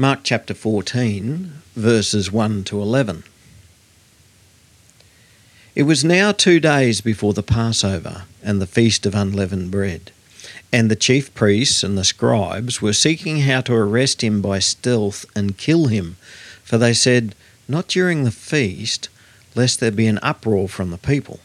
Mark chapter 14, verses 1 to 11. It was now two days before the Passover and the feast of unleavened bread, and the chief priests and the scribes were seeking how to arrest him by stealth and kill him, for they said, Not during the feast, lest there be an uproar from the people.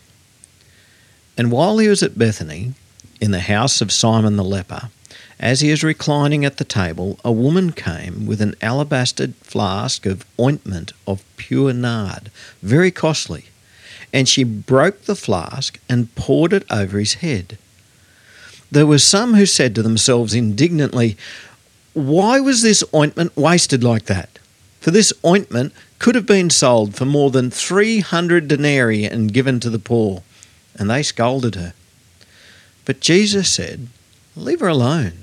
And while he was at Bethany, in the house of Simon the leper, as he was reclining at the table, a woman came with an alabaster flask of ointment of pure nard, very costly, and she broke the flask and poured it over his head. There were some who said to themselves indignantly, Why was this ointment wasted like that? For this ointment could have been sold for more than 300 denarii and given to the poor. And they scolded her. But Jesus said, Leave her alone.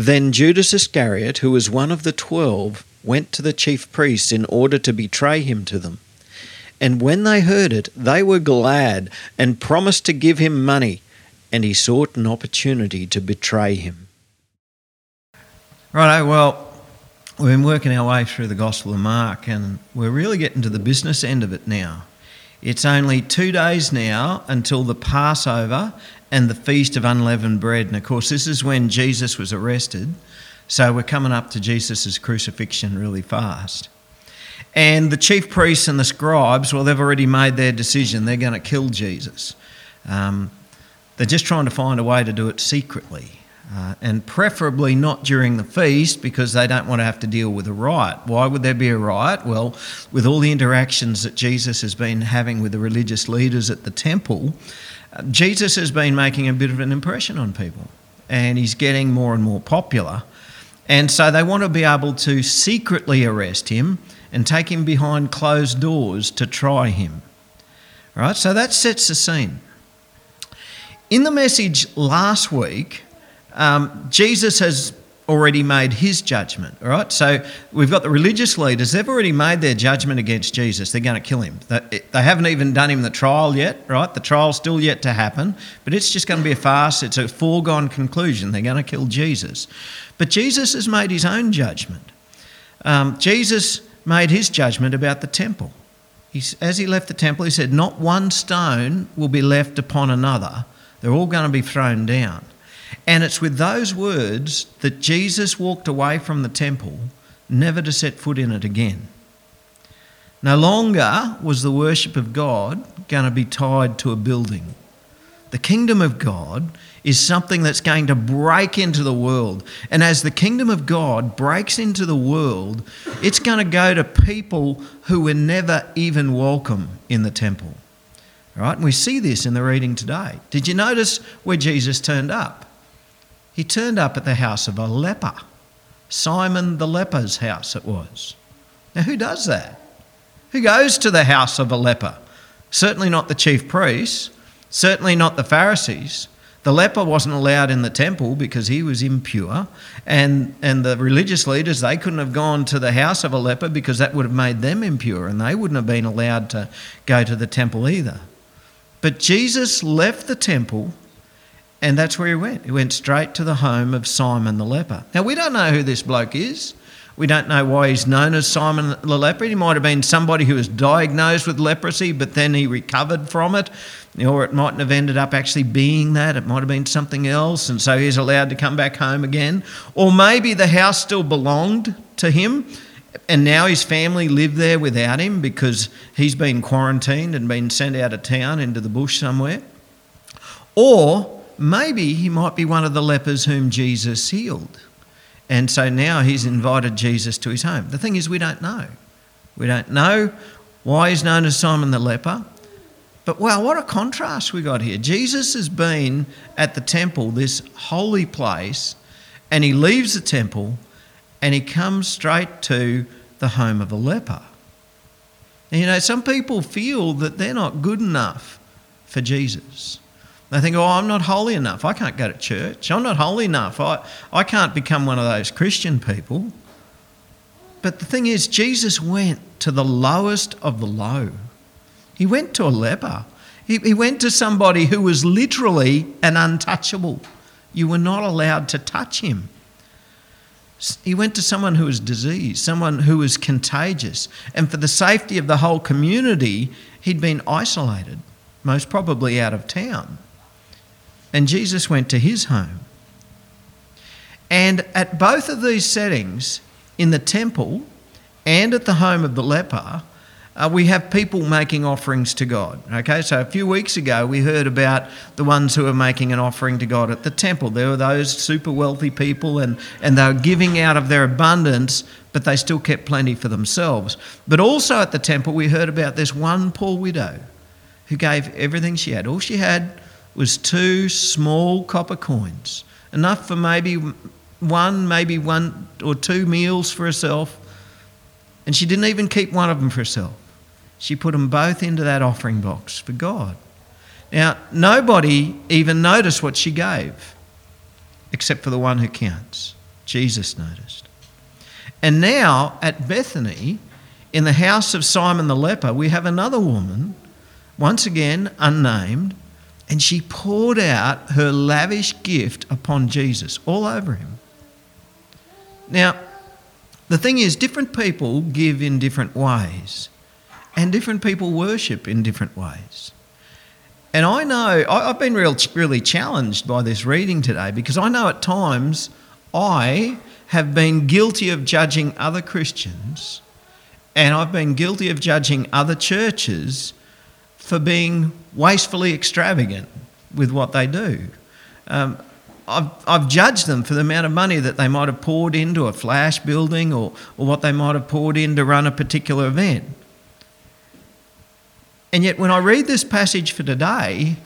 Then Judas Iscariot, who was one of the twelve, went to the chief priests in order to betray him to them. And when they heard it, they were glad and promised to give him money, and he sought an opportunity to betray him. Righto, well, we've been working our way through the Gospel of Mark, and we're really getting to the business end of it now. It's only two days now until the Passover and the Feast of Unleavened Bread. And of course, this is when Jesus was arrested. So we're coming up to Jesus' crucifixion really fast. And the chief priests and the scribes, well, they've already made their decision. They're going to kill Jesus. Um, they're just trying to find a way to do it secretly. Uh, and preferably not during the feast because they don't want to have to deal with a riot. Why would there be a riot? Well, with all the interactions that Jesus has been having with the religious leaders at the temple, Jesus has been making a bit of an impression on people and he's getting more and more popular. And so they want to be able to secretly arrest him and take him behind closed doors to try him. Right? So that sets the scene. In the message last week, um, Jesus has already made his judgment, all right? So we've got the religious leaders, they've already made their judgment against Jesus. They're going to kill him. They, haven't even done him the trial yet, right? The trial's still yet to happen, but it's just going to be a farce. It's a foregone conclusion. They're going to kill Jesus. But Jesus has made his own judgment. Um, Jesus made his judgment about the temple. He's, as he left the temple, he said, Not one stone will be left upon another. They're all going to be thrown down. And it's with those words that Jesus walked away from the temple, never to set foot in it again. No longer was the worship of God going to be tied to a building. The kingdom of God is something that's going to break into the world. And as the kingdom of God breaks into the world, it's going to go to people who were never even welcome in the temple. All right? And we see this in the reading today. Did you notice where Jesus turned up? He turned up at the house of a leper. Simon the leper's house it was. Now, who does that? Who goes to the house of a leper? Certainly not the chief priests, certainly not the Pharisees. The leper wasn't allowed in the temple because he was impure, and, and the religious leaders, they couldn't have gone to the house of a leper because that would have made them impure, and they wouldn't have been allowed to go to the temple either. But Jesus left the temple and that's where he went. He went straight to the home of Simon the leper. Now, we don't know who this bloke is. We don't know why he's known as Simon the leper. He might have been somebody who was diagnosed with leprosy, but then he recovered from it. Or it mightn't have ended up actually being that. It might have been something else, and so he's allowed to come back home again. Or maybe the house still belonged to him, and now his family live there without him because he's been quarantined and been sent out of town into the bush somewhere. Or maybe he might be one of the lepers whom Jesus healed. And so now he's invited Jesus to his home. The thing is, we don't know. We don't know why he's known as Simon the leper. But wow, what a contrast we got here. Jesus has been at the temple, this holy place, and he leaves the temple and he comes straight to the home of a leper. And you know, some people feel that they're not good enough for Jesus. They think, oh, I'm not holy enough. I can't go to church. I'm not holy enough. I, I can't become one of those Christian people. But the thing is, Jesus went to the lowest of the low. He went to a leper. He, he went to somebody who was literally an untouchable. You were not allowed to touch him. He went to someone who was diseased, someone who was contagious. And for the safety of the whole community, he'd been isolated, most probably out of town. And Jesus went to his home. And at both of these settings, in the temple and at the home of the leper, uh, we have people making offerings to God. Okay, so a few weeks ago we heard about the ones who were making an offering to God at the temple. There were those super wealthy people and, and they were giving out of their abundance, but they still kept plenty for themselves. But also at the temple we heard about this one poor widow who gave everything she had. All she had was two small copper coins, enough for maybe one, maybe one or two meals for herself. And she didn't even keep one of them for herself she put them both into that offering box for God. Now, nobody even noticed what she gave, except for the one who counts. Jesus noticed. And now at Bethany, in the house of Simon the leper, we have another woman, once again unnamed, and she poured out her lavish gift upon Jesus, all over him. Now, the thing is, different people give in different ways and different people worship in different ways. And I know, I've been real, really challenged by this reading today because I know at times I have been guilty of judging other Christians and I've been guilty of judging other churches for being wastefully extravagant with what they do. Um, I've, I've judged them for the amount of money that they might have poured into a flash building or, or what they might have poured in to run a particular event. And yet, when I read this passage for today,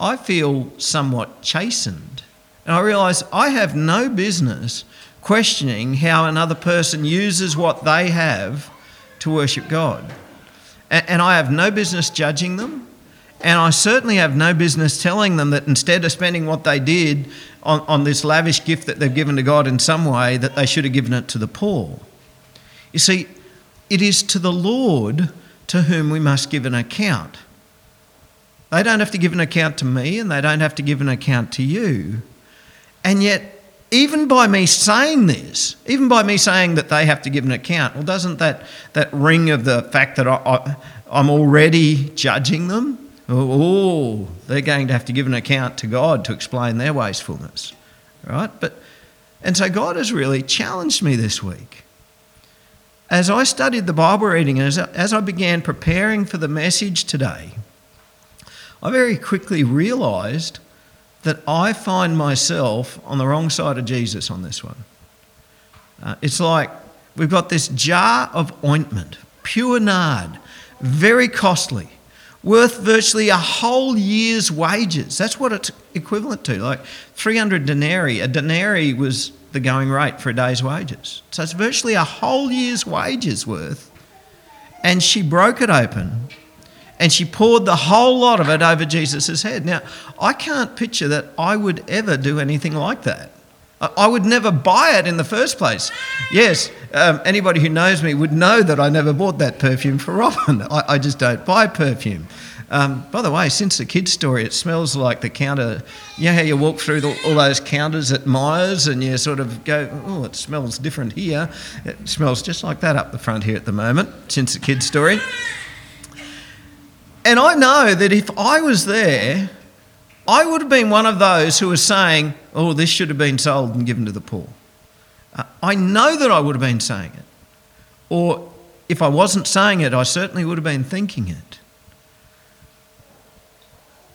I feel somewhat chastened. And I realise I have no business questioning how another person uses what they have to worship God. And I have no business judging them. And I certainly have no business telling them that instead of spending what they did on, on this lavish gift that they've given to God in some way, that they should have given it to the poor. You see, it is to the Lord to whom we must give an account. They don't have to give an account to me and they don't have to give an account to you. And yet, even by me saying this, even by me saying that they have to give an account, well, doesn't that, that ring of the fact that I, I, am already judging them? Oh, they're going to have to give an account to God to explain their wastefulness, right? But, and so God has really challenged me this week as I studied the Bible reading, as, as I began preparing for the message today, I very quickly realised that I find myself on the wrong side of Jesus on this one. Uh, it's like we've got this jar of ointment, pure nard, very costly, worth virtually a whole year's wages. That's what it's equivalent to, like 300 denarii. A denarii was the going rate for a day's wages. So it's virtually a whole year's wages worth. And she broke it open and she poured the whole lot of it over Jesus' head. Now, I can't picture that I would ever do anything like that. I would never buy it in the first place. Yes, um, anybody who knows me would know that I never bought that perfume for Robin. I, I just don't buy perfume. Um, by the way, since the kids' story, it smells like the counter. You know how you walk through the, all those counters at Myers and you sort of go, oh, it smells different here. It smells just like that up the front here at the moment, since the kids' story. And I know that if I was there, I would have been one of those who was saying, oh, this should have been sold and given to the poor. Uh, I know that I would have been saying it. Or if I wasn't saying it, I certainly would have been thinking it.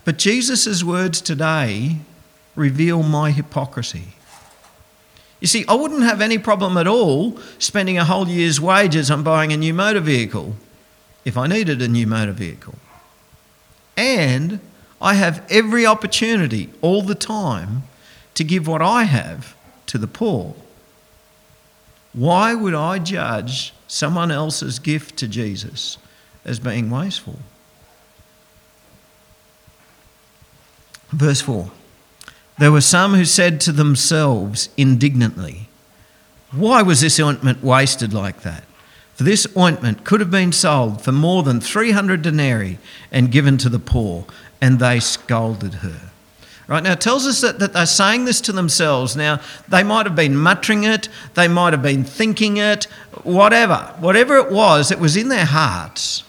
But Jesus' words today reveal my hypocrisy. You see, I wouldn't have any problem at all spending a whole year's wages on buying a new motor vehicle if I needed a new motor vehicle. And I have every opportunity all the time to give what I have to the poor. Why would I judge someone else's gift to Jesus as being wasteful? Verse 4 There were some who said to themselves indignantly, Why was this ointment wasted like that? For this ointment could have been sold for more than 300 denarii and given to the poor. And they scolded her. Right now, it tells us that, that they're saying this to themselves. Now, they might have been muttering it, they might have been thinking it, whatever. Whatever it was, it was in their hearts.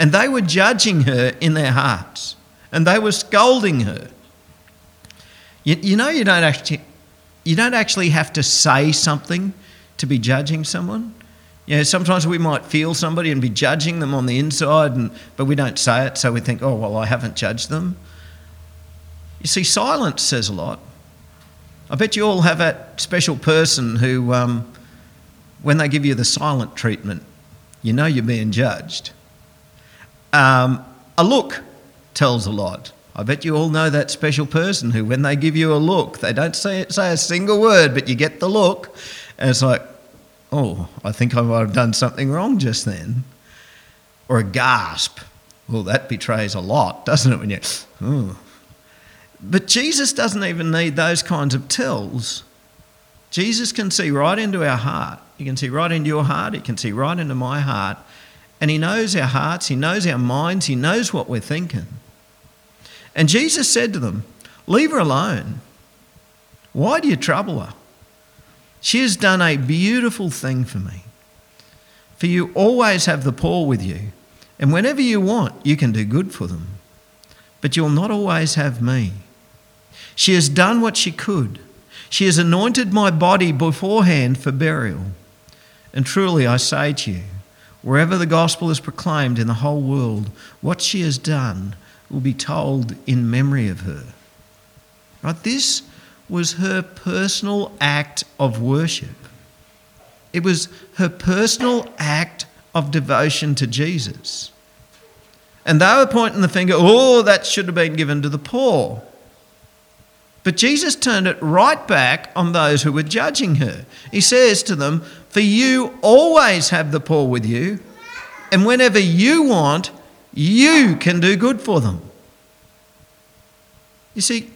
And they were judging her in their hearts. And they were scolding her. You, you know, you don't, actually, you don't actually have to say something to be judging someone. You know, sometimes we might feel somebody and be judging them on the inside, and, but we don't say it, so we think, oh, well, I haven't judged them. You see, silence says a lot. I bet you all have that special person who, um, when they give you the silent treatment, you know you're being judged. Um, a look tells a lot. I bet you all know that special person who, when they give you a look, they don't say, say a single word, but you get the look, and it's like, oh, I think I might have done something wrong just then. Or a gasp. Well, that betrays a lot, doesn't it? When you, oh. But Jesus doesn't even need those kinds of tells. Jesus can see right into our heart. He can see right into your heart. He can see right into my heart. And He knows our hearts. He knows our minds. He knows what we're thinking. And Jesus said to them, Leave her alone. Why do you trouble her? She has done a beautiful thing for me. For you always have the poor with you, and whenever you want, you can do good for them. But you'll not always have me. She has done what she could. She has anointed my body beforehand for burial. And truly, I say to you, wherever the gospel is proclaimed in the whole world, what she has done will be told in memory of her. Right? This was her personal act of worship. It was her personal act of devotion to Jesus. And they were pointing the finger, oh, that should have been given to the poor. But Jesus turned it right back on those who were judging her. He says to them, For you always have the poor with you, and whenever you want, you can do good for them. You see,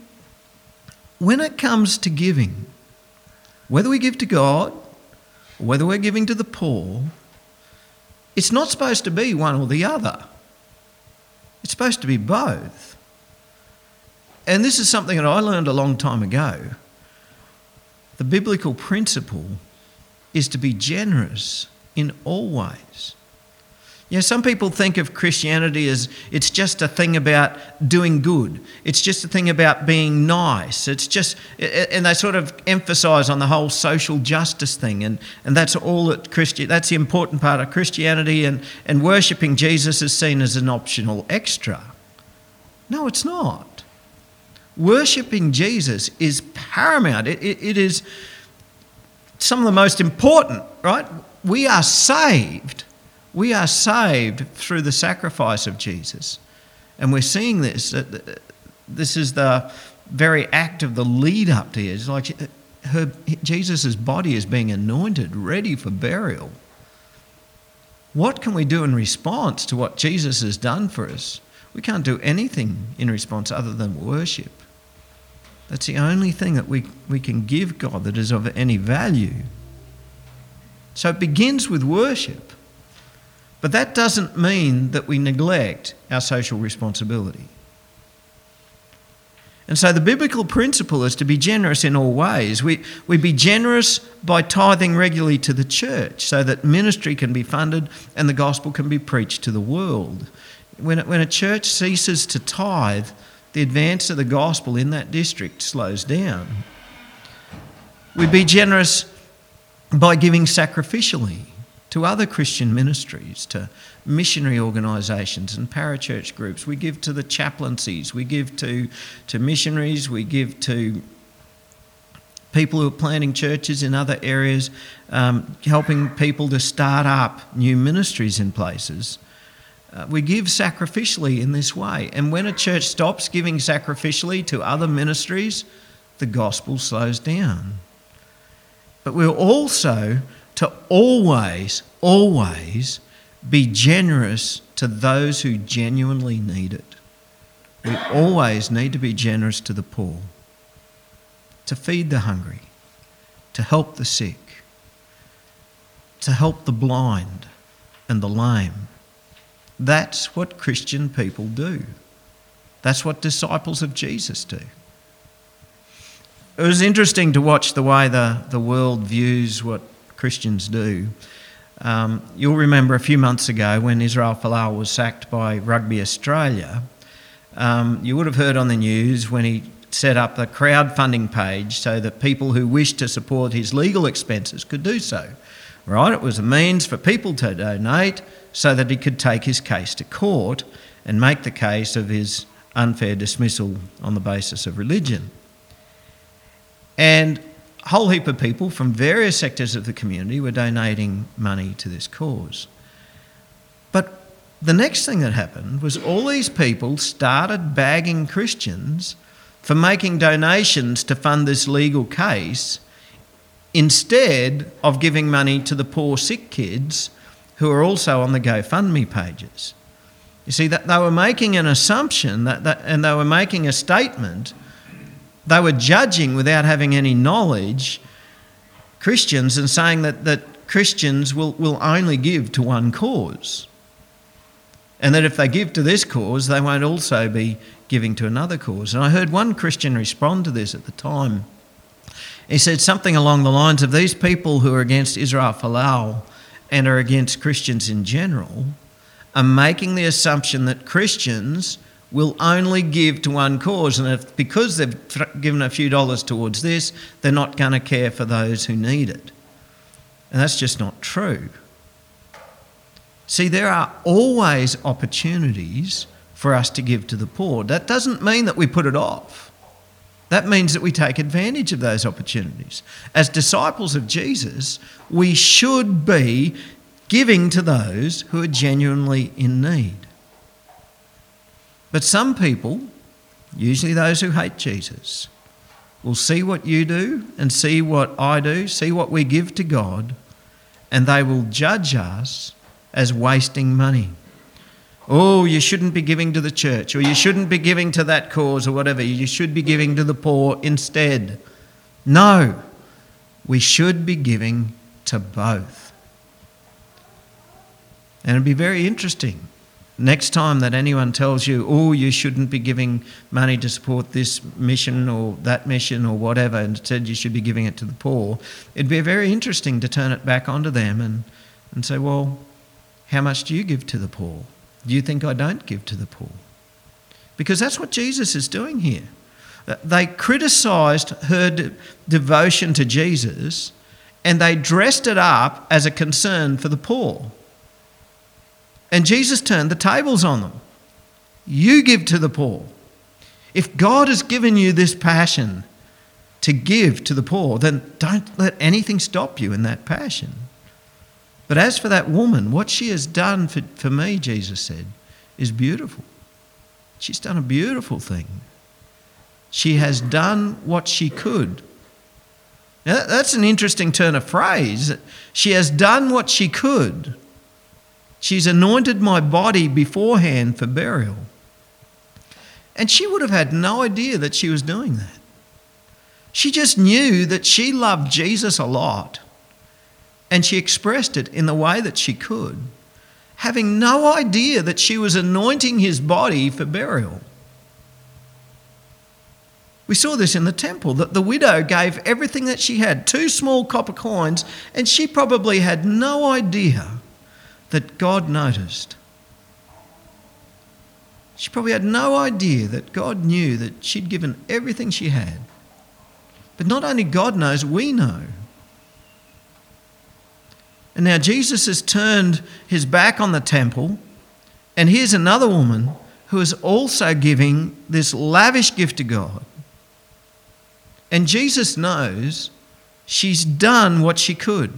when it comes to giving, whether we give to God or whether we're giving to the poor, it's not supposed to be one or the other. It's supposed to be both. And this is something that I learned a long time ago. The biblical principle is to be generous in all ways. You know, some people think of Christianity as it's just a thing about doing good. It's just a thing about being nice. It's just, and they sort of emphasize on the whole social justice thing, and, and that's all that Christian, that's the important part of Christianity, and, and worshipping Jesus is seen as an optional extra. No, it's not. Worshipping Jesus is paramount. It, it, it is some of the most important, right? We are saved we are saved through the sacrifice of Jesus. And we're seeing this. This is the very act of the lead up to it. It's like her, Jesus' body is being anointed, ready for burial. What can we do in response to what Jesus has done for us? We can't do anything in response other than worship. That's the only thing that we, we can give God that is of any value. So it begins with worship. But that doesn't mean that we neglect our social responsibility. And so the biblical principle is to be generous in all ways. We, we be generous by tithing regularly to the church so that ministry can be funded and the gospel can be preached to the world. When, when a church ceases to tithe, the advance of the gospel in that district slows down. We be generous by giving sacrificially to other Christian ministries, to missionary organisations and parachurch groups. We give to the chaplaincies, we give to, to missionaries, we give to people who are planting churches in other areas, um, helping people to start up new ministries in places. Uh, we give sacrificially in this way. And when a church stops giving sacrificially to other ministries, the gospel slows down. But we're also to always, always be generous to those who genuinely need it. We always need to be generous to the poor, to feed the hungry, to help the sick, to help the blind and the lame. That's what Christian people do. That's what disciples of Jesus do. It was interesting to watch the way the, the world views what Christians do. Um, you'll remember a few months ago when Israel Folau was sacked by Rugby Australia, um, you would have heard on the news when he set up a crowdfunding page so that people who wished to support his legal expenses could do so. Right? It was a means for people to donate so that he could take his case to court and make the case of his unfair dismissal on the basis of religion. And whole heap of people from various sectors of the community were donating money to this cause. But the next thing that happened was all these people started bagging Christians for making donations to fund this legal case instead of giving money to the poor sick kids who are also on the GoFundMe pages. You see, that they were making an assumption that, that, and they were making a statement they were judging without having any knowledge Christians and saying that, that Christians will, will only give to one cause. And that if they give to this cause, they won't also be giving to another cause. And I heard one Christian respond to this at the time. He said something along the lines of these people who are against Israel Folau and are against Christians in general are making the assumption that Christians will only give to one cause. And if, because they've given a few dollars towards this, they're not going to care for those who need it. And that's just not true. See, there are always opportunities for us to give to the poor. That doesn't mean that we put it off. That means that we take advantage of those opportunities. As disciples of Jesus, we should be giving to those who are genuinely in need. But some people, usually those who hate Jesus, will see what you do and see what I do, see what we give to God, and they will judge us as wasting money. Oh, you shouldn't be giving to the church, or you shouldn't be giving to that cause, or whatever. You should be giving to the poor instead. No, we should be giving to both. And it'd be very interesting Next time that anyone tells you, oh, you shouldn't be giving money to support this mission or that mission or whatever, and said you should be giving it to the poor, it'd be very interesting to turn it back onto them and, and say, well, how much do you give to the poor? Do you think I don't give to the poor? Because that's what Jesus is doing here. Uh, they criticised her de- devotion to Jesus and they dressed it up as a concern for the poor. And Jesus turned the tables on them. You give to the poor. If God has given you this passion to give to the poor, then don't let anything stop you in that passion. But as for that woman, what she has done for, for me, Jesus said, is beautiful. She's done a beautiful thing. She has done what she could. Now, that's an interesting turn of phrase. She has done what she could. She's anointed my body beforehand for burial. And she would have had no idea that she was doing that. She just knew that she loved Jesus a lot. And she expressed it in the way that she could, having no idea that she was anointing his body for burial. We saw this in the temple that the widow gave everything that she had, two small copper coins, and she probably had no idea that God noticed. She probably had no idea that God knew that she'd given everything she had. But not only God knows, we know. And now Jesus has turned his back on the temple, and here's another woman who is also giving this lavish gift to God. And Jesus knows she's done what she could.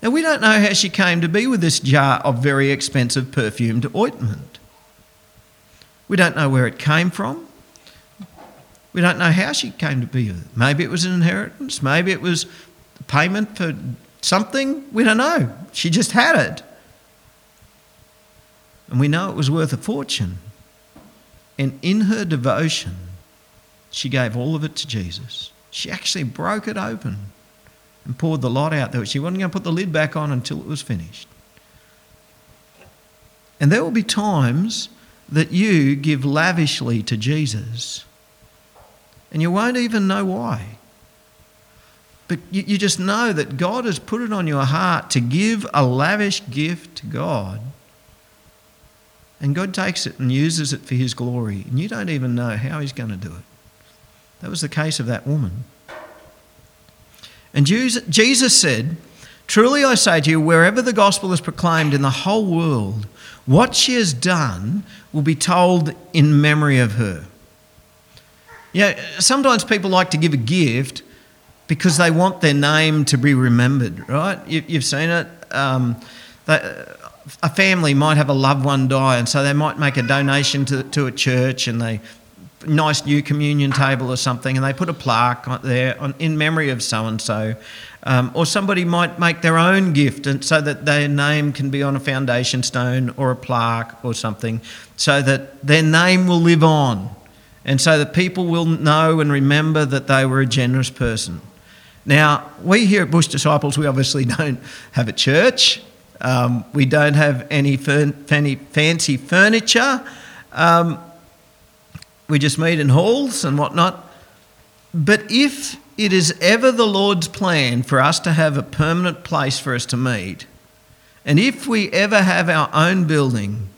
Now, we don't know how she came to be with this jar of very expensive perfumed ointment. We don't know where it came from. We don't know how she came to be with it. Maybe it was an inheritance. Maybe it was payment for something? We don't know. She just had it. And we know it was worth a fortune. And in her devotion, she gave all of it to Jesus. She actually broke it open and poured the lot out. She wasn't going to put the lid back on until it was finished. And there will be times that you give lavishly to Jesus and you won't even know why. But you, you just know that God has put it on your heart to give a lavish gift to God. And God takes it and uses it for His glory. And you don't even know how He's going to do it. That was the case of that woman. And Jesus said, Truly I say to you, wherever the gospel is proclaimed in the whole world, what she has done will be told in memory of her. Yeah, sometimes people like to give a gift because they want their name to be remembered, right? You, have seen it. Um, a family might have a loved one die, and so they might make a donation to, to a church and they nice new communion table or something, and they put a plaque there on, in memory of so and so. or somebody might make their own gift, and so that their name can be on a foundation stone or a plaque or something, so that their name will live on, and so that people will know and remember that they were a generous person. Now, we here at Bush Disciples, we obviously don't have a church. Um, we don't have any fancy furniture. Um, we just meet in halls and whatnot. But if it is ever the Lord's plan for us to have a permanent place for us to meet, and if we ever have our own building,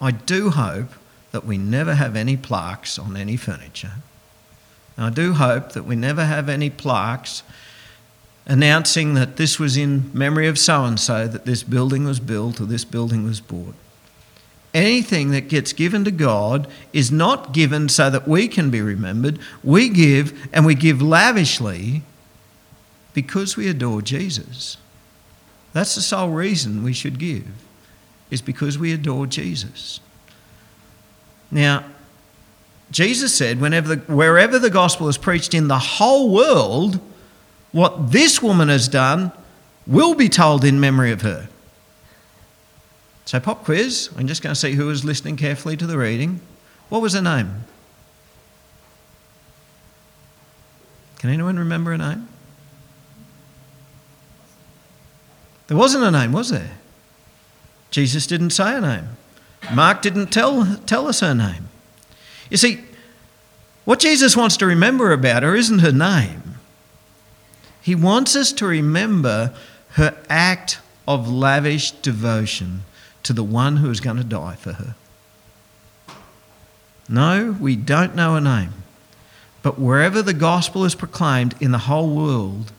I do hope that we never have any plaques on any furniture. And I do hope that we never have any plaques announcing that this was in memory of so and so, that this building was built or this building was bought. Anything that gets given to God is not given so that we can be remembered. We give and we give lavishly because we adore Jesus. That's the sole reason we should give, is because we adore Jesus. Now, Jesus said, whenever the, wherever the gospel is preached in the whole world, what this woman has done will be told in memory of her. So, pop quiz. I'm just going to see who was listening carefully to the reading. What was her name? Can anyone remember a name? There wasn't a name, was there? Jesus didn't say a name. Mark didn't tell, tell us her name. You see, what Jesus wants to remember about her isn't her name. He wants us to remember her act of lavish devotion to the one who is going to die for her. No, we don't know a name. But wherever the gospel is proclaimed in the whole world,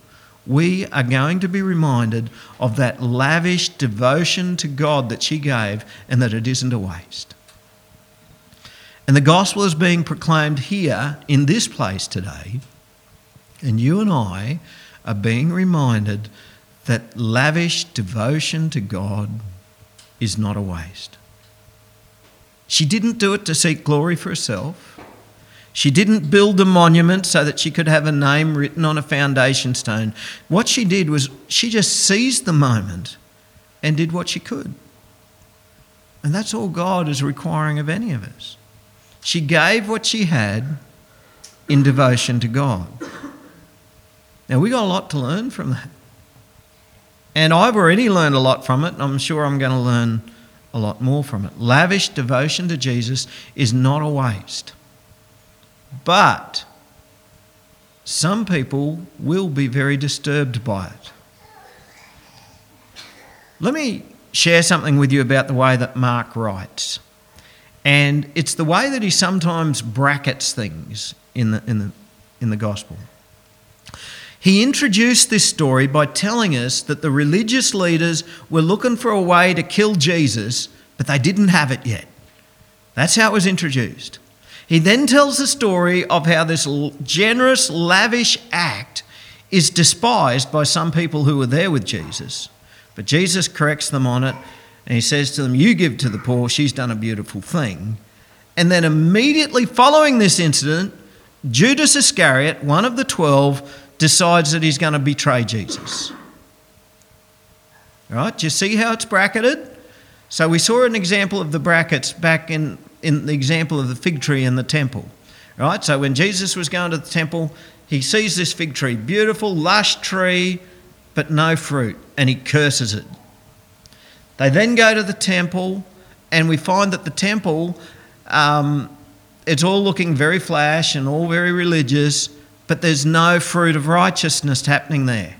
we are going to be reminded of that lavish devotion to God that she gave and that it isn't a waste. And the gospel is being proclaimed here in this place today. And you and I are being reminded that lavish devotion to God is not a waste. She didn't do it to seek glory for herself. She didn't build a monument so that she could have a name written on a foundation stone. What she did was she just seized the moment and did what she could. And that's all God is requiring of any of us. She gave what she had in devotion to God. Now, we got a lot to learn from that. And I've already learned a lot from it. I'm sure I'm going to learn a lot more from it. Lavish devotion to Jesus is not a waste. But some people will be very disturbed by it. Let me share something with you about the way that Mark writes. And it's the way that he sometimes brackets things in the, in the, in the gospel. He introduced this story by telling us that the religious leaders were looking for a way to kill Jesus, but they didn't have it yet. That's how it was introduced. He then tells the story of how this generous, lavish act is despised by some people who were there with Jesus. But Jesus corrects them on it and he says to them, You give to the poor, she's done a beautiful thing. And then immediately following this incident, Judas Iscariot, one of the twelve, decides that he's going to betray Jesus. Right? Do you see how it's bracketed? So we saw an example of the brackets back in, in the example of the fig tree in the temple. Right? So when Jesus was going to the temple, he sees this fig tree, beautiful, lush tree, but no fruit, and he curses it. They then go to the temple, and we find that the temple, um, it's all looking very flash and all very religious, but there's no fruit of righteousness happening there.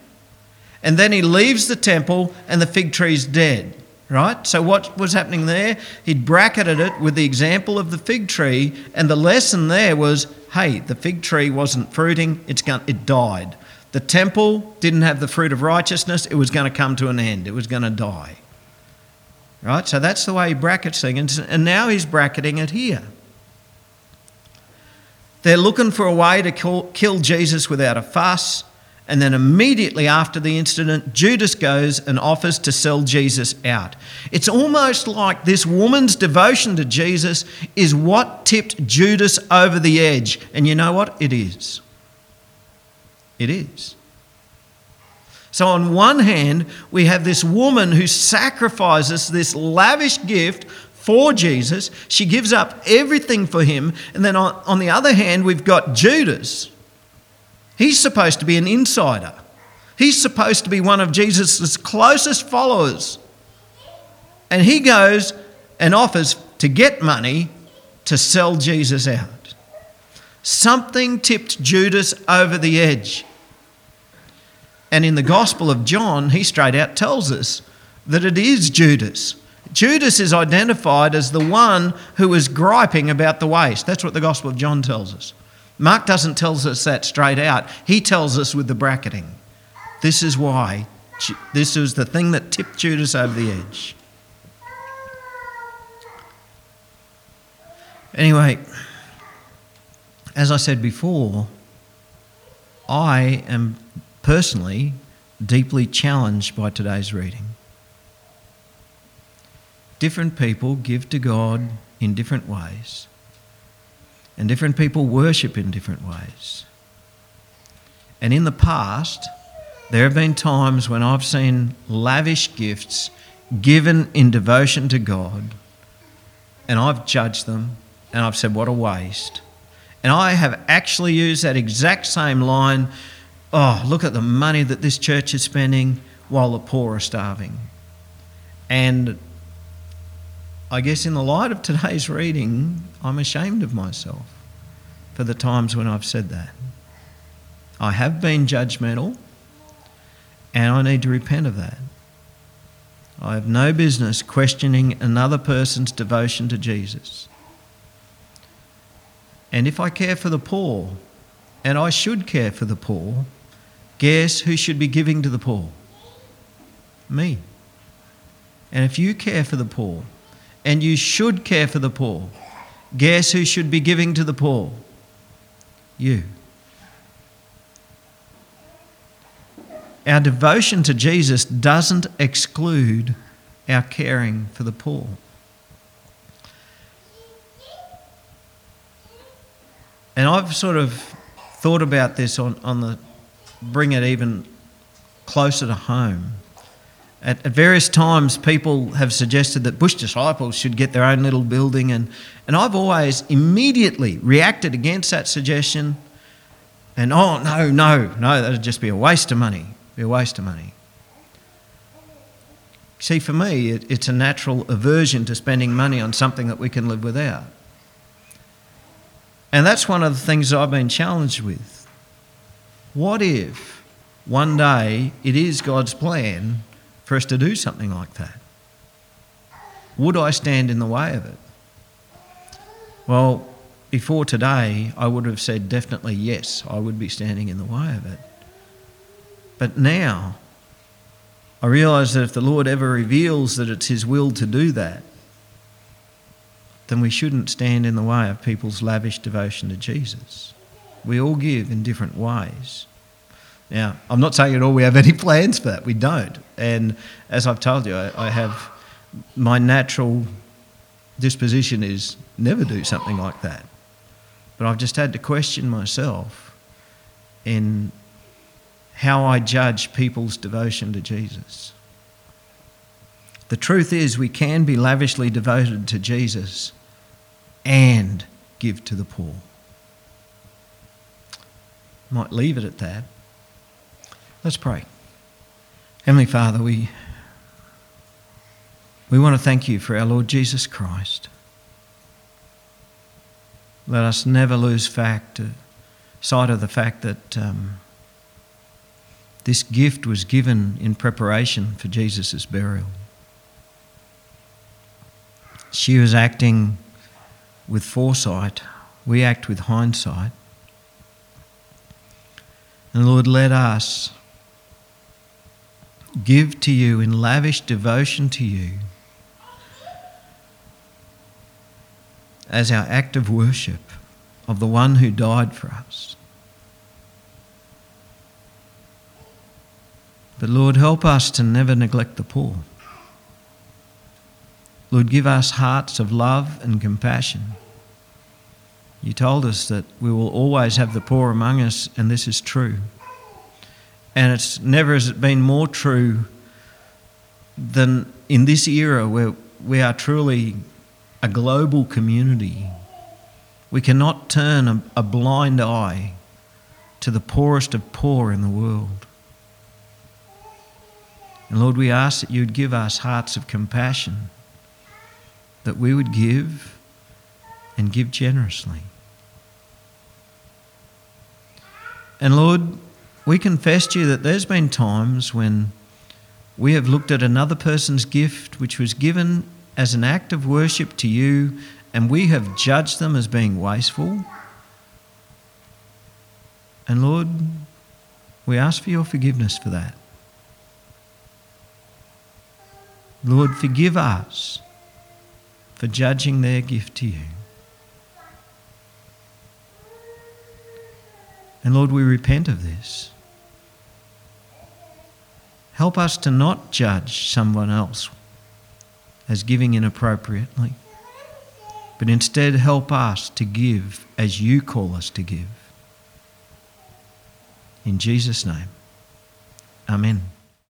And then he leaves the temple, and the fig tree's dead. Right? So, what was happening there? He'd bracketed it with the example of the fig tree, and the lesson there was hey, the fig tree wasn't fruiting, it's going, it died. The temple didn't have the fruit of righteousness, it was going to come to an end, it was going to die. Right? So that's the way he brackets things, and now he's bracketing it here. They're looking for a way to kill Jesus without a fuss. And then immediately after the incident, Judas goes and offers to sell Jesus out. It's almost like this woman's devotion to Jesus is what tipped Judas over the edge. And you know what? It is. It is. So, on one hand, we have this woman who sacrifices this lavish gift for Jesus. She gives up everything for him. And then on, on the other hand, we've got Judas. He's supposed to be an insider, he's supposed to be one of Jesus' closest followers. And he goes and offers to get money to sell Jesus out. Something tipped Judas over the edge. And in the Gospel of John, he straight out tells us that it is Judas. Judas is identified as the one who is griping about the waste. That's what the Gospel of John tells us. Mark doesn't tell us that straight out, he tells us with the bracketing. This is why. This was the thing that tipped Judas over the edge. Anyway, as I said before, I am personally deeply challenged by today's reading. Different people give to God in different ways, and different people worship in different ways. And in the past, there have been times when I've seen lavish gifts given in devotion to God, and I've judged them, and I've said, What a waste. And I have actually used that exact same line oh, look at the money that this church is spending while the poor are starving. And I guess in the light of today's reading, I'm ashamed of myself for the times when I've said that. I have been judgmental and I need to repent of that. I have no business questioning another person's devotion to Jesus. And if I care for the poor, and I should care for the poor, Guess who should be giving to the poor? Me. And if you care for the poor, and you should care for the poor, guess who should be giving to the poor? You. Our devotion to Jesus doesn't exclude our caring for the poor. And I've sort of thought about this on, on the bring it even closer to home. At, at, various times, people have suggested that Bush disciples should get their own little building, and, and I've always immediately reacted against that suggestion. And oh, no, no, no, that'd just be a waste of money. Be a waste of money. See, for me, it, it's a natural aversion to spending money on something that we can live without. And that's one of the things I've been challenged with. What if one day it is God's plan for us to do something like that? Would I stand in the way of it? Well, before today, I would have said definitely yes, I would be standing in the way of it. But now, I realise that if the Lord ever reveals that it's His will to do that, then we shouldn't stand in the way of people's lavish devotion to Jesus. We all give in different ways. Now, I'm not saying at all we have any plans for that. We don't. And as I've told you, I, I have my natural disposition is never do something like that. But I've just had to question myself in how I judge people's devotion to Jesus. The truth is, we can be lavishly devoted to Jesus and give to the poor. Might leave it at that. Let's pray. Heavenly Father, we, we want to thank you for our Lord Jesus Christ. Let us never lose fact, uh, sight of the fact that um, this gift was given in preparation for Jesus' burial. She was acting with foresight, we act with hindsight. And Lord, let us give to you in lavish devotion to you as our act of worship of the one who died for us. But Lord, help us to never neglect the poor. Lord, give us hearts of love and compassion. You told us that we will always have the poor among us, and this is true. And it's never has it been more true than in this era where we are truly a global community. We cannot turn a, a blind eye to the poorest of poor in the world. And Lord, we ask that you would give us hearts of compassion, that we would give and give generously. And Lord, we confess to you that there's been times when we have looked at another person's gift which was given as an act of worship to you and we have judged them as being wasteful. And Lord, we ask for your forgiveness for that. Lord, forgive us for judging their gift to you. And Lord, we repent of this. Help us to not judge someone else as giving inappropriately, but instead help us to give as you call us to give. In Jesus' name, Amen.